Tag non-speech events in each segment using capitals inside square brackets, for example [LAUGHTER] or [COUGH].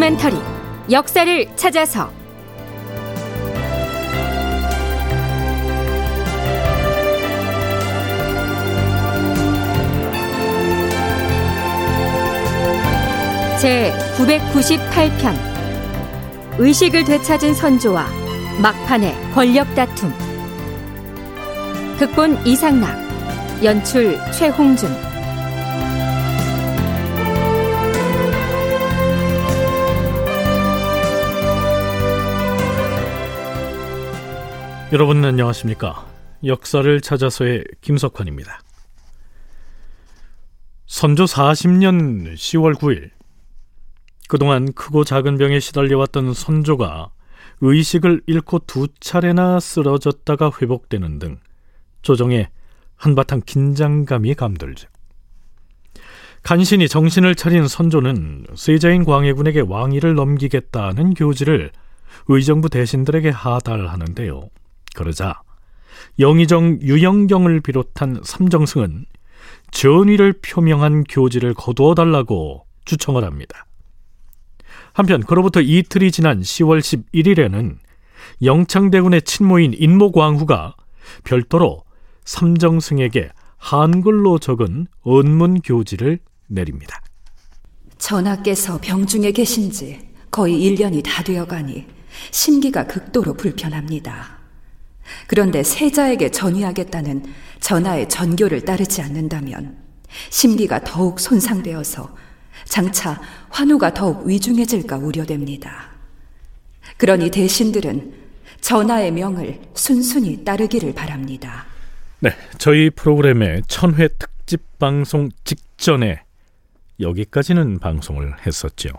다큐멘터리 역사를 찾아서. 제 998편. 의식을 되찾은 선조와 막판의 권력 다툼. 극본 이상락 연출 최홍준 여러분 안녕하십니까? 역사를 찾아서의 김석환입니다. 선조 40년 10월 9일 그동안 크고 작은 병에 시달려왔던 선조가 의식을 잃고 두 차례나 쓰러졌다가 회복되는 등 조정에 한바탕 긴장감이 감돌죠. 간신히 정신을 차린 선조는 세자인 광해군에게 왕위를 넘기겠다는 교지를 의정부 대신들에게 하달하는데요. 그러자 영의정 유영경을 비롯한 삼정승은 전위를 표명한 교지를 거두어 달라고 주청을 합니다. 한편 그로부터 이틀이 지난 10월 11일에는 영창대군의 친모인 인모광후가 별도로 삼정승에게 한글로 적은 언문 교지를 내립니다. 전하께서 병중에 계신 지 거의 1년이 다 되어가니 심기가 극도로 불편합니다. 그런데 세자에게 전위하겠다는 전하의 전교를 따르지 않는다면 심기가 더욱 손상되어서 장차 환우가 더욱 위중해질까 우려됩니다. 그러니 대신들은 전하의 명을 순순히 따르기를 바랍니다. 네, 저희 프로그램의 천회 특집 방송 직전에 여기까지는 방송을 했었죠.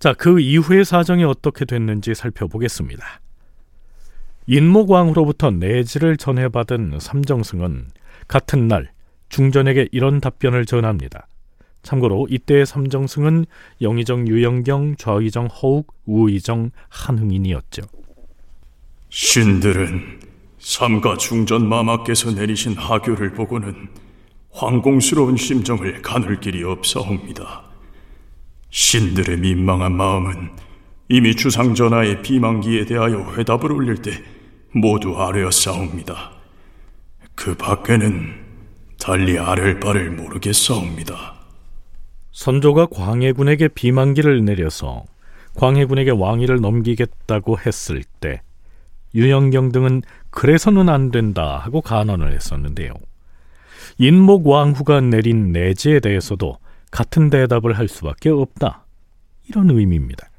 자, 그 이후의 사정이 어떻게 됐는지 살펴보겠습니다. 인모광으로부터 내지를 전해받은 삼정승은 같은 날 중전에게 이런 답변을 전합니다. 참고로 이때의 삼정승은 영의정 유영경, 좌의정 허욱, 우의정 한흥인이었죠. 신들은 삼가 중전 마마께서 내리신 하교를 보고는 황공스러운 심정을 가눌 길이 없사옵니다. 신들의 민망한 마음은 이미 주상 전하의 비만기에 대하여 회답을 올릴 때 모두 아뢰었사옵니다. 그 밖에는 달리 아랠 바를 모르겠사옵니다. 선조가 광해군에게 비만기를 내려서 광해군에게 왕위를 넘기겠다고 했을 때 유영경 등은 그래서는 안 된다 하고 간언을 했었는데요. 인목 왕후가 내린 내지에 대해서도 같은 대답을 할 수밖에 없다. 이런 의미입니다.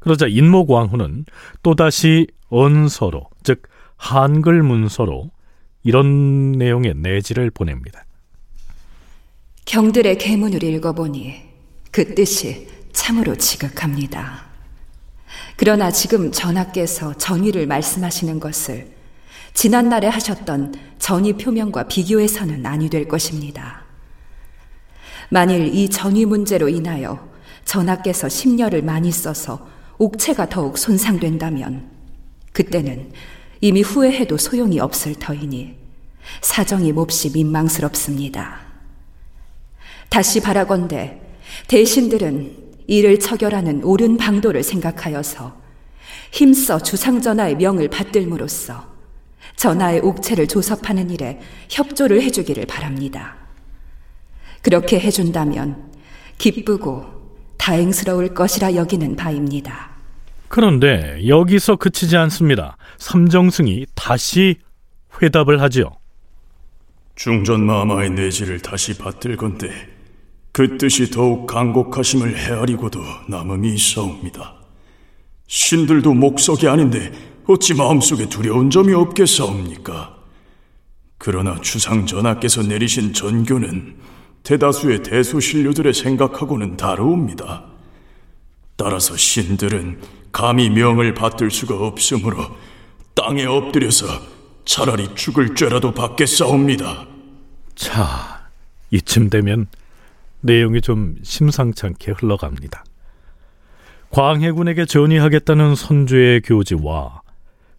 그러자 인목왕후는 또다시 언서로, 즉 한글 문서로 이런 내용의 내지를 보냅니다. 경들의 계문을 읽어보니 그 뜻이 참으로 지극합니다. 그러나 지금 전하께서 전위를 말씀하시는 것을 지난날에 하셨던 전위 표명과 비교해서는 아니 될 것입니다. 만일 이 전위 문제로 인하여 전하께서 심려를 많이 써서 옥체가 더욱 손상된다면 그때는 이미 후회해도 소용이 없을 터이니 사정이 몹시 민망스럽습니다. 다시 바라건대 대신들은 이를 처결하는 옳은 방도를 생각하여서 힘써 주상전하의 명을 받들므로써 전하의 옥체를 조섭하는 일에 협조를 해주기를 바랍니다. 그렇게 해준다면 기쁘고 다행스러울 것이라 여기는 바입니다. 그런데 여기서 그치지 않습니다. 삼정승이 다시 회답을 하지요. 중전 마마의 내지를 다시 받들 건데 그 뜻이 더욱 간곡하심을 헤아리고도 남음이 있사옵니다. 신들도 목석이 아닌데 어찌 마음속에 두려운 점이 없겠사옵니까? 그러나 주상 전하께서 내리신 전교는 대다수의 대소신료들의 생각하고는 다르옵니다. 따라서 신들은 감히 명을 받들 수가 없으므로 땅에 엎드려서 차라리 죽을 죄라도 받겠사옵니다. 자, 이쯤 되면 내용이 좀 심상치 않게 흘러갑니다. 광해군에게 전의하겠다는 선조의 교지와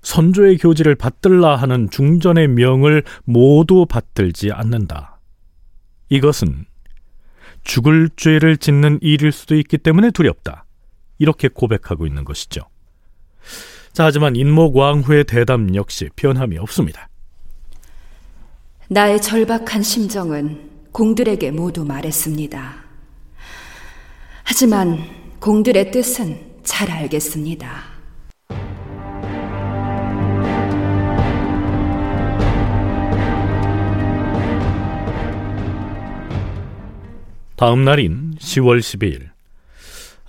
선조의 교지를 받들라 하는 중전의 명을 모두 받들지 않는다. 이것은 죽을 죄를 짓는 일일 수도 있기 때문에 두렵다. 이렇게 고백하고 있는 것이죠. 자, 하지만 인모광후의 대답 역시 변함이 없습니다. 나의 절박한 심정은 공들에게 모두 말했습니다. 하지만 공들의 뜻은 잘 알겠습니다. 다음 날인 10월 12일.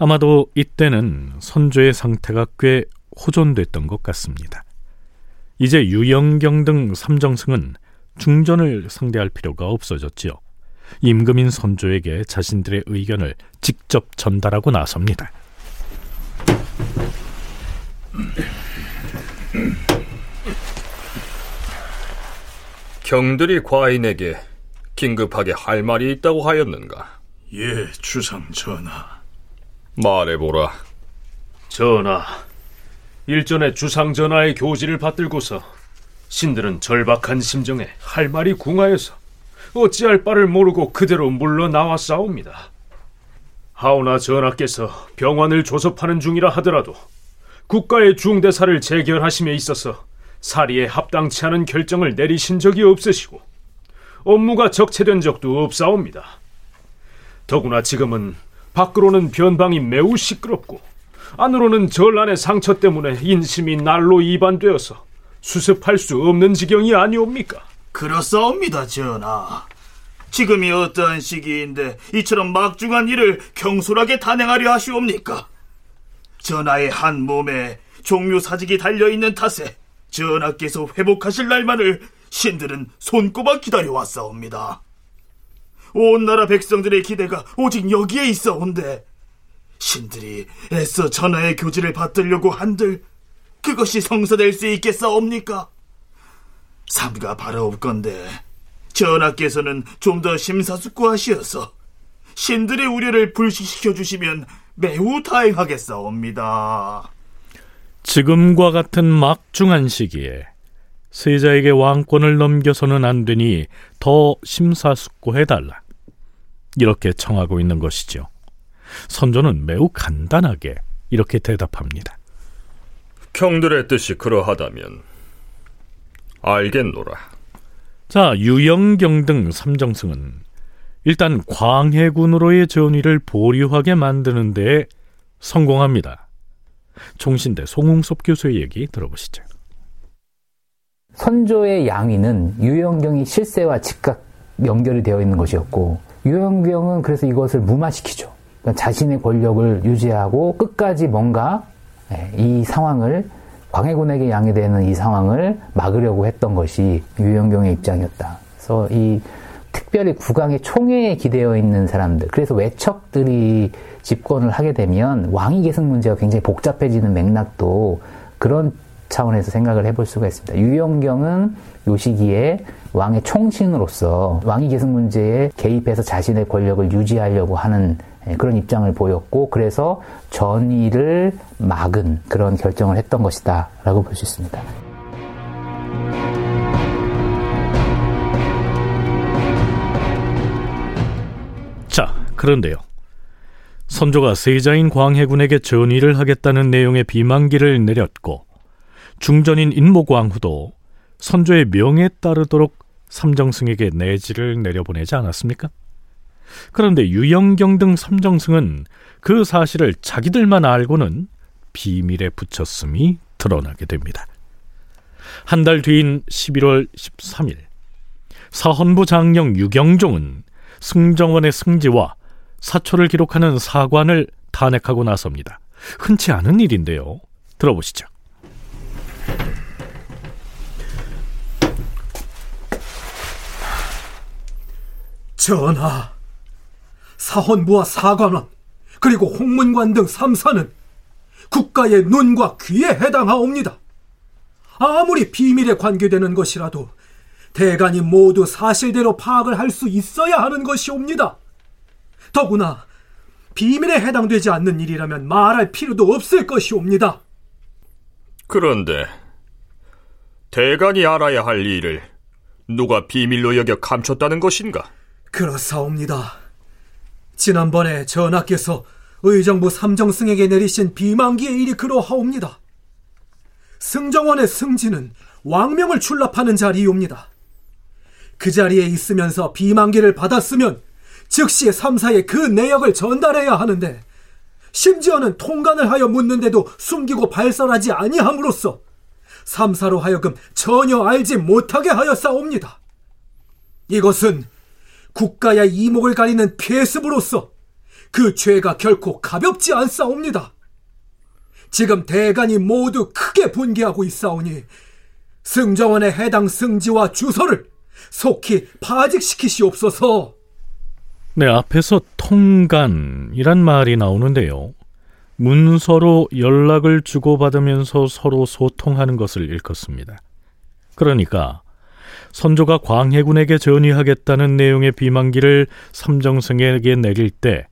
아마도 이때는 선조의 상태가 꽤 호전됐던 것 같습니다. 이제 유영경 등 삼정승은 중전을 상대할 필요가 없어졌지요. 임금인 선조에게 자신들의 의견을 직접 전달하고 나섭니다. 경들이 과인에게 긴급하게 할 말이 있다고 하였는가? 예, 주상 전하. 말해보라. 전하, 일전에 주상 전하의 교지를 받들고서 신들은 절박한 심정에 할 말이 궁하여서 어찌할 바를 모르고 그대로 물러나와 싸웁니다. 하오나 전하께서 병환을 조섭하는 중이라 하더라도 국가의 중대사를 재결하심에 있어서 사리에 합당치 않은 결정을 내리신 적이 없으시고 업무가 적체된 적도 없사옵니다. 더구나 지금은 밖으로는 변방이 매우 시끄럽고 안으로는 전란의 상처 때문에 인심이 날로 이반되어서 수습할 수 없는 지경이 아니옵니까? 그렇사옵니다, 전하. 지금이 어떠한 시기인데 이처럼 막중한 일을 경솔하게 단행하려 하시옵니까? 전하의 한 몸에 종묘 사직이 달려있는 탓에 전하께서 회복하실 날만을 신들은 손꼽아 기다려왔사옵니다. 온 나라 백성들의 기대가 오직 여기에 있어 온데 신들이 애써 전하의 교지를 받들려고 한들 그것이 성사될 수 있겠사옵니까? 삼가 바라옵건데 전하께서는 좀 더 심사숙고하시어서 신들의 우려를 불식시켜 주시면 매우 다행하겠사옵니다. 지금과 같은 막중한 시기에 세자에게 왕권을 넘겨서는 안 되니 더 심사숙고해달라. 이렇게 청하고 있는 것이죠. 선조는 매우 간단하게 이렇게 대답합니다. 경들의 뜻이 그러하다면 알겠노라. 자, 유영경 등 삼정승은 일단 광해군으로의 전위를 보류하게 만드는 데 성공합니다. 총신대 송웅섭 교수의 얘기 들어보시죠. 선조의 양위는 유영경이 실세와 즉각 연결이 되어 있는 것이었고 유영경은 그래서 이것을 무마시키죠. 그러니까 자신의 권력을 유지하고 끝까지 뭔가 예, 이 상황을 광해군에게 양해되는 이 상황을 막으려고 했던 것이 유영경의 입장이었다. 그래서 이 특별히 국왕의 총회에 기대어 있는 사람들, 그래서 외척들이 집권을 하게 되면 왕위 계승 문제가 굉장히 복잡해지는 맥락도 그런 차원에서 생각을 해볼 수가 있습니다. 유영경은 요 시기에 왕의 총신으로서 왕위 계승 문제에 개입해서 자신의 권력을 유지하려고 하는 예, 그런 입장을 보였고 그래서 전의를 막은 그런 결정을 했던 것이다 라고 볼 수 있습니다. 자, 그런데요. 선조가 세자인 광해군에게 전의를 하겠다는 내용의 비만기를 내렸고 중전인 인모광후도 선조의 명에 따르도록 삼정승에게 내지를 내려보내지 않았습니까? 그런데 유영경 등 삼정승은 그 사실을 자기들만 알고는 비밀에 붙였음이 드러나게 됩니다. 한 달 뒤인 11월 13일, 사헌부 장령 유경종은 승정원의 승지와 사초를 기록하는 사관을 탄핵하고 나섭니다. 흔치 않은 일인데요. 들어보시죠. 전하, 사헌부와 사관원, 그리고 홍문관 등 삼사는 국가의 눈과 귀에 해당하옵니다. 아무리 비밀에 관계되는 것이라도 대간이 모두 사실대로 파악을 할 수 있어야 하는 것이옵니다. 더구나 비밀에 해당되지 않는 일이라면 말할 필요도 없을 것이옵니다. 그런데 대간이 알아야 할 일을 누가 비밀로 여겨 감췄다는 것인가? 그렇사옵니다. 지난번에 전하께서 의정부 삼정승에게 내리신 비만기의 일이 그러하옵니다. 승정원의 승진은 왕명을 출납하는 자리이옵니다. 그 자리에 있으면서 비만기를 받았으면 즉시 3사에 그 내역을 전달해야 하는데 심지어는 통관을 하여 묻는데도 숨기고 발설하지 아니함으로써 3사로 하여금 전혀 알지 못하게 하였사옵니다. 이것은 국가의 이목을 가리는 폐습으로서 그 죄가 결코 가볍지 않사옵니다. 지금 대간이 모두 크게 분개하고 있사오니 승정원의 해당 승지와 주소를 속히 파직시키시옵소서. 네, 앞에서 통간이란 말이 나오는데요. 문서로 연락을 주고받으면서 서로 소통하는 것을 일컫습니다. 그러니까 선조가 광해군에게 전의하겠다는 내용의 비만기를 삼정승에게 내릴 때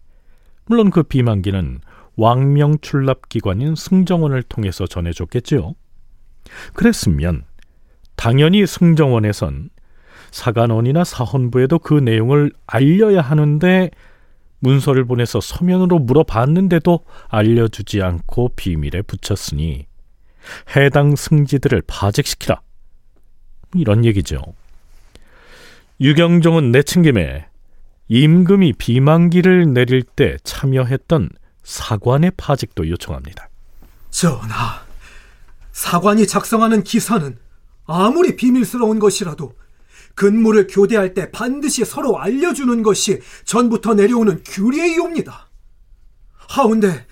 물론 그 비만기는 왕명 출납 기관인 승정원을 통해서 전해줬겠지요. 그랬으면 당연히 승정원에선 사관원이나 사헌부에도 그 내용을 알려야 하는데 문서를 보내서 서면으로 물어봤는데도 알려주지 않고 비밀에 붙였으니 해당 승지들을 파직시키라. 이런 얘기죠. 유경종은 내친 김에 임금이 비만기를 내릴 때 참여했던 사관의 파직도 요청합니다. 전하, 사관이 작성하는 기사는 아무리 비밀스러운 것이라도 근무를 교대할 때 반드시 서로 알려주는 것이 전부터 내려오는 규례이옵니다. 하운데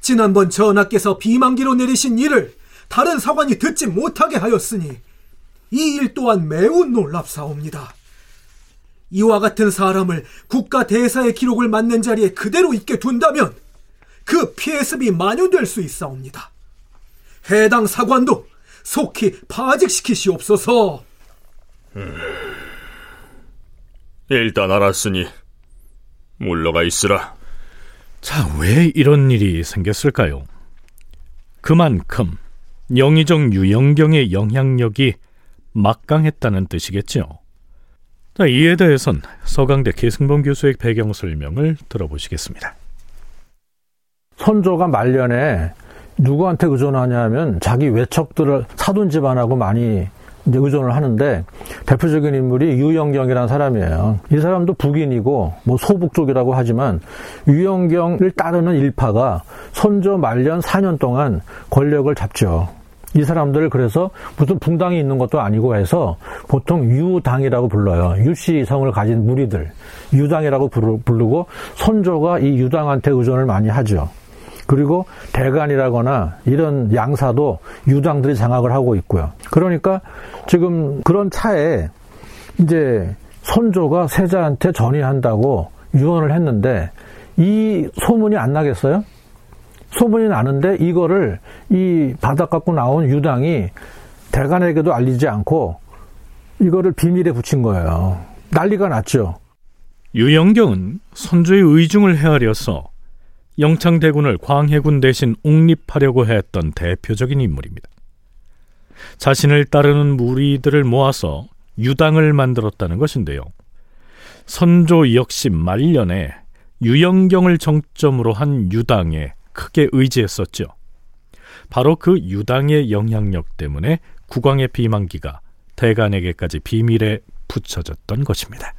지난번 전하께서 비만기로 내리신 일을 다른 사관이 듣지 못하게 하였으니 이 일 또한 매우 놀랍사옵니다. 이와 같은 사람을 국가 대사의 기록을 맡는 자리에 그대로 있게 둔다면 그 피해습이 만연될 수 있사옵니다. 해당 사관도 속히 파직시키시옵소서. 음, 일단 알았으니 물러가 있으라. 자, 왜 이런 일이 생겼을까요? 그만큼 영의정 유영경의 영향력이 막강했다는 뜻이겠죠. 자, 이에 대해선 서강대 계승범 교수의 배경 설명을 들어보시겠습니다. 선조가 말년에 누구한테 의존하냐면 자기 외척들을 사돈 집안하고 많이 이제 의존을 하는데 대표적인 인물이 유영경이라는 사람이에요. 이 사람도 북인이고 뭐 소북 쪽이라고 하지만 유영경을 따르는 일파가 선조 말년 4년 동안 권력을 잡죠. 이 사람들을 그래서 무슨 붕당이 있는 것도 아니고 해서 보통 유당이라고 불러요. 유씨 성을 가진 무리들. 유당이라고 부르고 선조가 이 유당한테 의존을 많이 하죠. 그리고 대간이라거나 이런 양사도 유당들이 장악을 하고 있고요. 그러니까 지금 그런 차에 이제 선조가 세자한테 전의한다고 유언을 했는데 이 소문이 안 나겠어요? 소문이 나는데 이거를 이 바닥 갖고 나온 유당이 대간에게도 알리지 않고 이거를 비밀에 붙인 거예요. 난리가 났죠. 유영경은 선조의 의중을 헤아려서 영창대군을 광해군 대신 옹립하려고 했던 대표적인 인물입니다. 자신을 따르는 무리들을 모아서 유당을 만들었다는 것인데요. 선조 역시 말년에 유영경을 정점으로 한 유당에 크게 의지했었죠. 바로 그 유당의 영향력 때문에 국왕의 비만기가 대간에게까지 비밀에 붙여졌던 것입니다.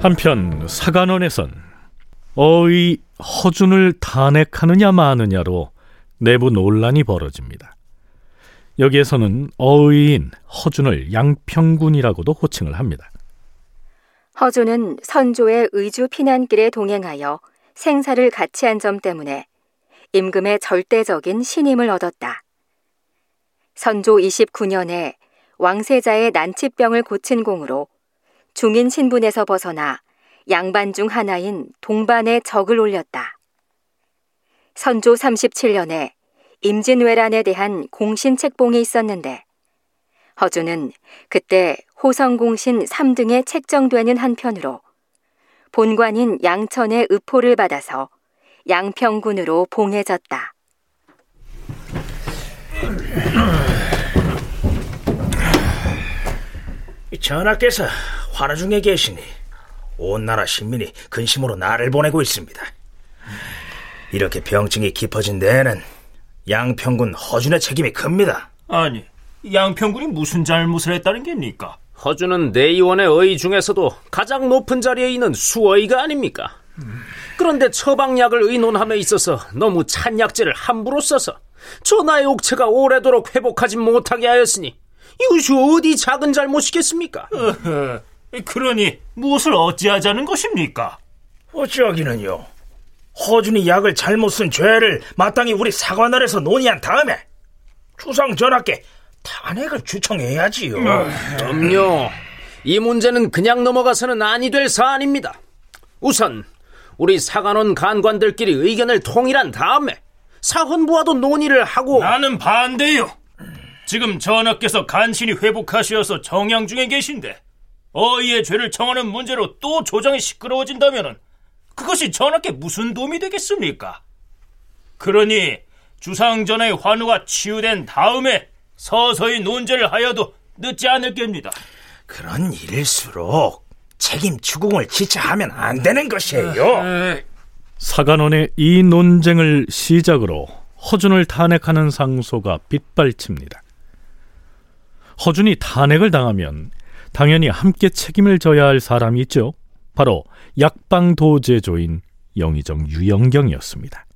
한편 사관원에선 어의 허준을 탄핵하느냐 마느냐로 내부 논란이 벌어집니다. 여기에서는 어의인 허준을 양평군이라고도 호칭을 합니다. 허준은 선조의 의주 피난길에 동행하여 생사를 같이 한 점 때문에 임금의 절대적인 신임을 얻었다. 선조 29년에 왕세자의 난치병을 고친 공으로 중인 신분에서 벗어나 양반 중 하나인 동반의 적을 올렸다. 선조 37년에 임진왜란에 대한 공신 책봉이 있었는데 허준은 그때 호성공신 3등에 책정되는 한편으로 본관인 양천의 의포를 받아서 양평군으로 봉해졌다. 전하께서 환호 중에 계시니 온 나라 신민이 근심으로 나를 보내고 있습니다. 이렇게 병증이 깊어진 데에는 양평군 허준의 책임이 큽니다. 아니, 양평군이 무슨 잘못을 했다는 겁니까? 허준은 내의원의 의 중에서도 가장 높은 자리에 있는 수의가 아닙니까? 그런데 처방약을 의논함에 있어서 너무 찬 약재를 함부로 써서 전하의 옥체가 오래도록 회복하지 못하게 하였으니 이것이 어디 작은 잘못이겠습니까? [LAUGHS] 그러니 무엇을 어찌하자는 것입니까? 어찌하기는요. 허준이 약을 잘못 쓴 죄를 마땅히 우리 사관원에서 논의한 다음에 주상 전하께 탄핵을 추청해야지요. 그럼요. 이 문제는 그냥 넘어가서는 아니 될 사안입니다. 우선 우리 사관원 간관들끼리 의견을 통일한 다음에 사헌부와도 논의를 하고 나는 반대요. 지금 전하께서 간신히 회복하시어서 정양 중에 계신데 어이의 죄를 청하는 문제로 또 조정이 시끄러워진다면 그것이 전하께 무슨 도움이 되겠습니까? 그러니 주상전의 환우가 치유된 다음에 서서히 논제를 하여도 늦지 않을 겁니다. 그런 일일수록 책임 추궁을 지체하면 안 되는 것이에요. 사관원의 이 논쟁을 시작으로 허준을 탄핵하는 상소가 빗발칩니다. 허준이 탄핵을 당하면 당연히 함께 책임을 져야 할 사람이 있죠. 바로 약방도 제조인 영의정 유영경이었습니다.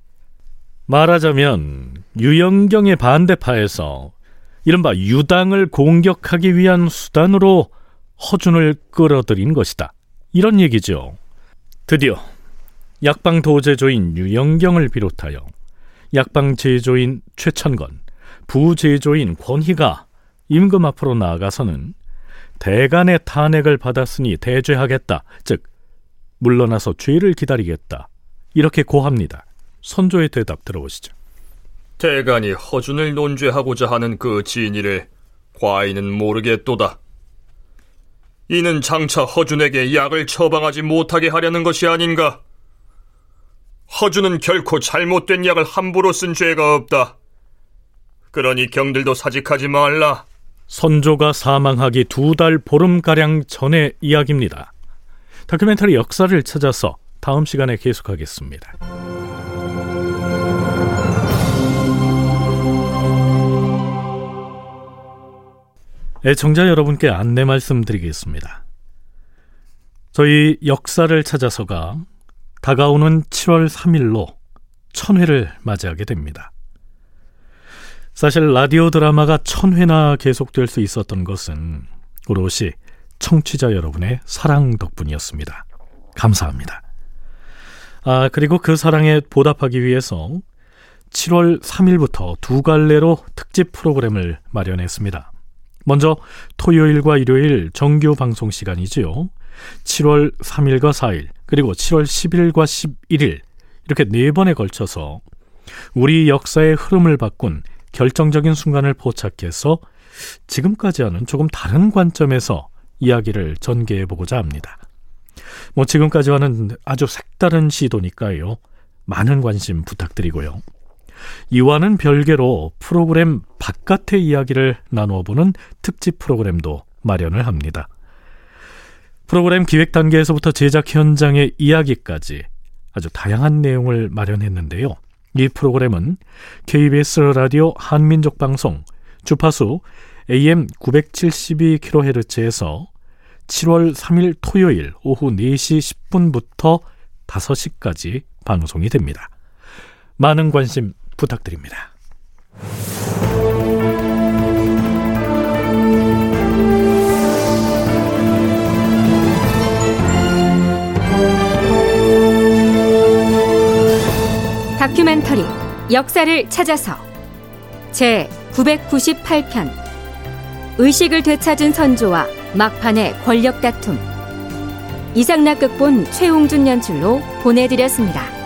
말하자면 유영경의 반대파에서 이른바 유당을 공격하기 위한 수단으로 허준을 끌어들인 것이다. 이런 얘기죠. 드디어 약방 도제조인 유영경을 비롯하여 약방 제조인 최천건, 부제조인 권희가 임금 앞으로 나아가서는 대간의 탄핵을 받았으니 대죄하겠다. 즉 물러나서 죄를 기다리겠다. 이렇게 고합니다. 선조의 대답 들어보시죠. 대간이 허준을 논죄하고자 하는 그 진위를 과인은 모르겠도다. 이는 장차 허준에게 약을 처방하지 못하게 하려는 것이 아닌가? 허준은 결코 잘못된 약을 함부로 쓴 죄가 없다. 그러니 경들도 사직하지 말라. 선조가 사망하기 두 달 보름가량 전의 이야기입니다. 다큐멘터리 역사를 찾아서 다음 시간에 계속하겠습니다. 애청자 여러분께 안내 말씀드리겠습니다. 저희 역사를 찾아서가 다가오는 7월 3일로 천회를 맞이하게 됩니다. 사실 라디오 드라마가 천회나 계속될 수 있었던 것은 오롯이 청취자 여러분의 사랑 덕분이었습니다. 감사합니다. 아, 그리고 그 사랑에 보답하기 위해서 7월 3일부터 두 갈래로 특집 프로그램을 마련했습니다. 먼저 토요일과 일요일 정규 방송 시간이지요. 7월 3일과 4일, 그리고 7월 10일과 11일 이렇게 네 번에 걸쳐서 우리 역사의 흐름을 바꾼 결정적인 순간을 포착해서 지금까지와는 조금 다른 관점에서 이야기를 전개해 보고자 합니다. 뭐 지금까지와는 아주 색다른 시도니까요. 많은 관심 부탁드리고요. 이와는 별개로 프로그램 바깥의 이야기를 나누어 보는 특집 프로그램도 마련을 합니다. 프로그램 기획 단계에서부터 제작 현장의 이야기까지 아주 다양한 내용을 마련했는데요. 이 프로그램은 KBS 라디오 한민족 방송 주파수 AM 972kHz에서 7월 3일 토요일 오후 4시 10분부터 5시까지 방송이 됩니다. 많은 관심 부탁드립니다. 다큐멘터리 역사를 찾아서 제 998편 의식을 되찾은 선조와 막판의 권력 다툼 이상락 극본 최홍준 연출로 보내드렸습니다.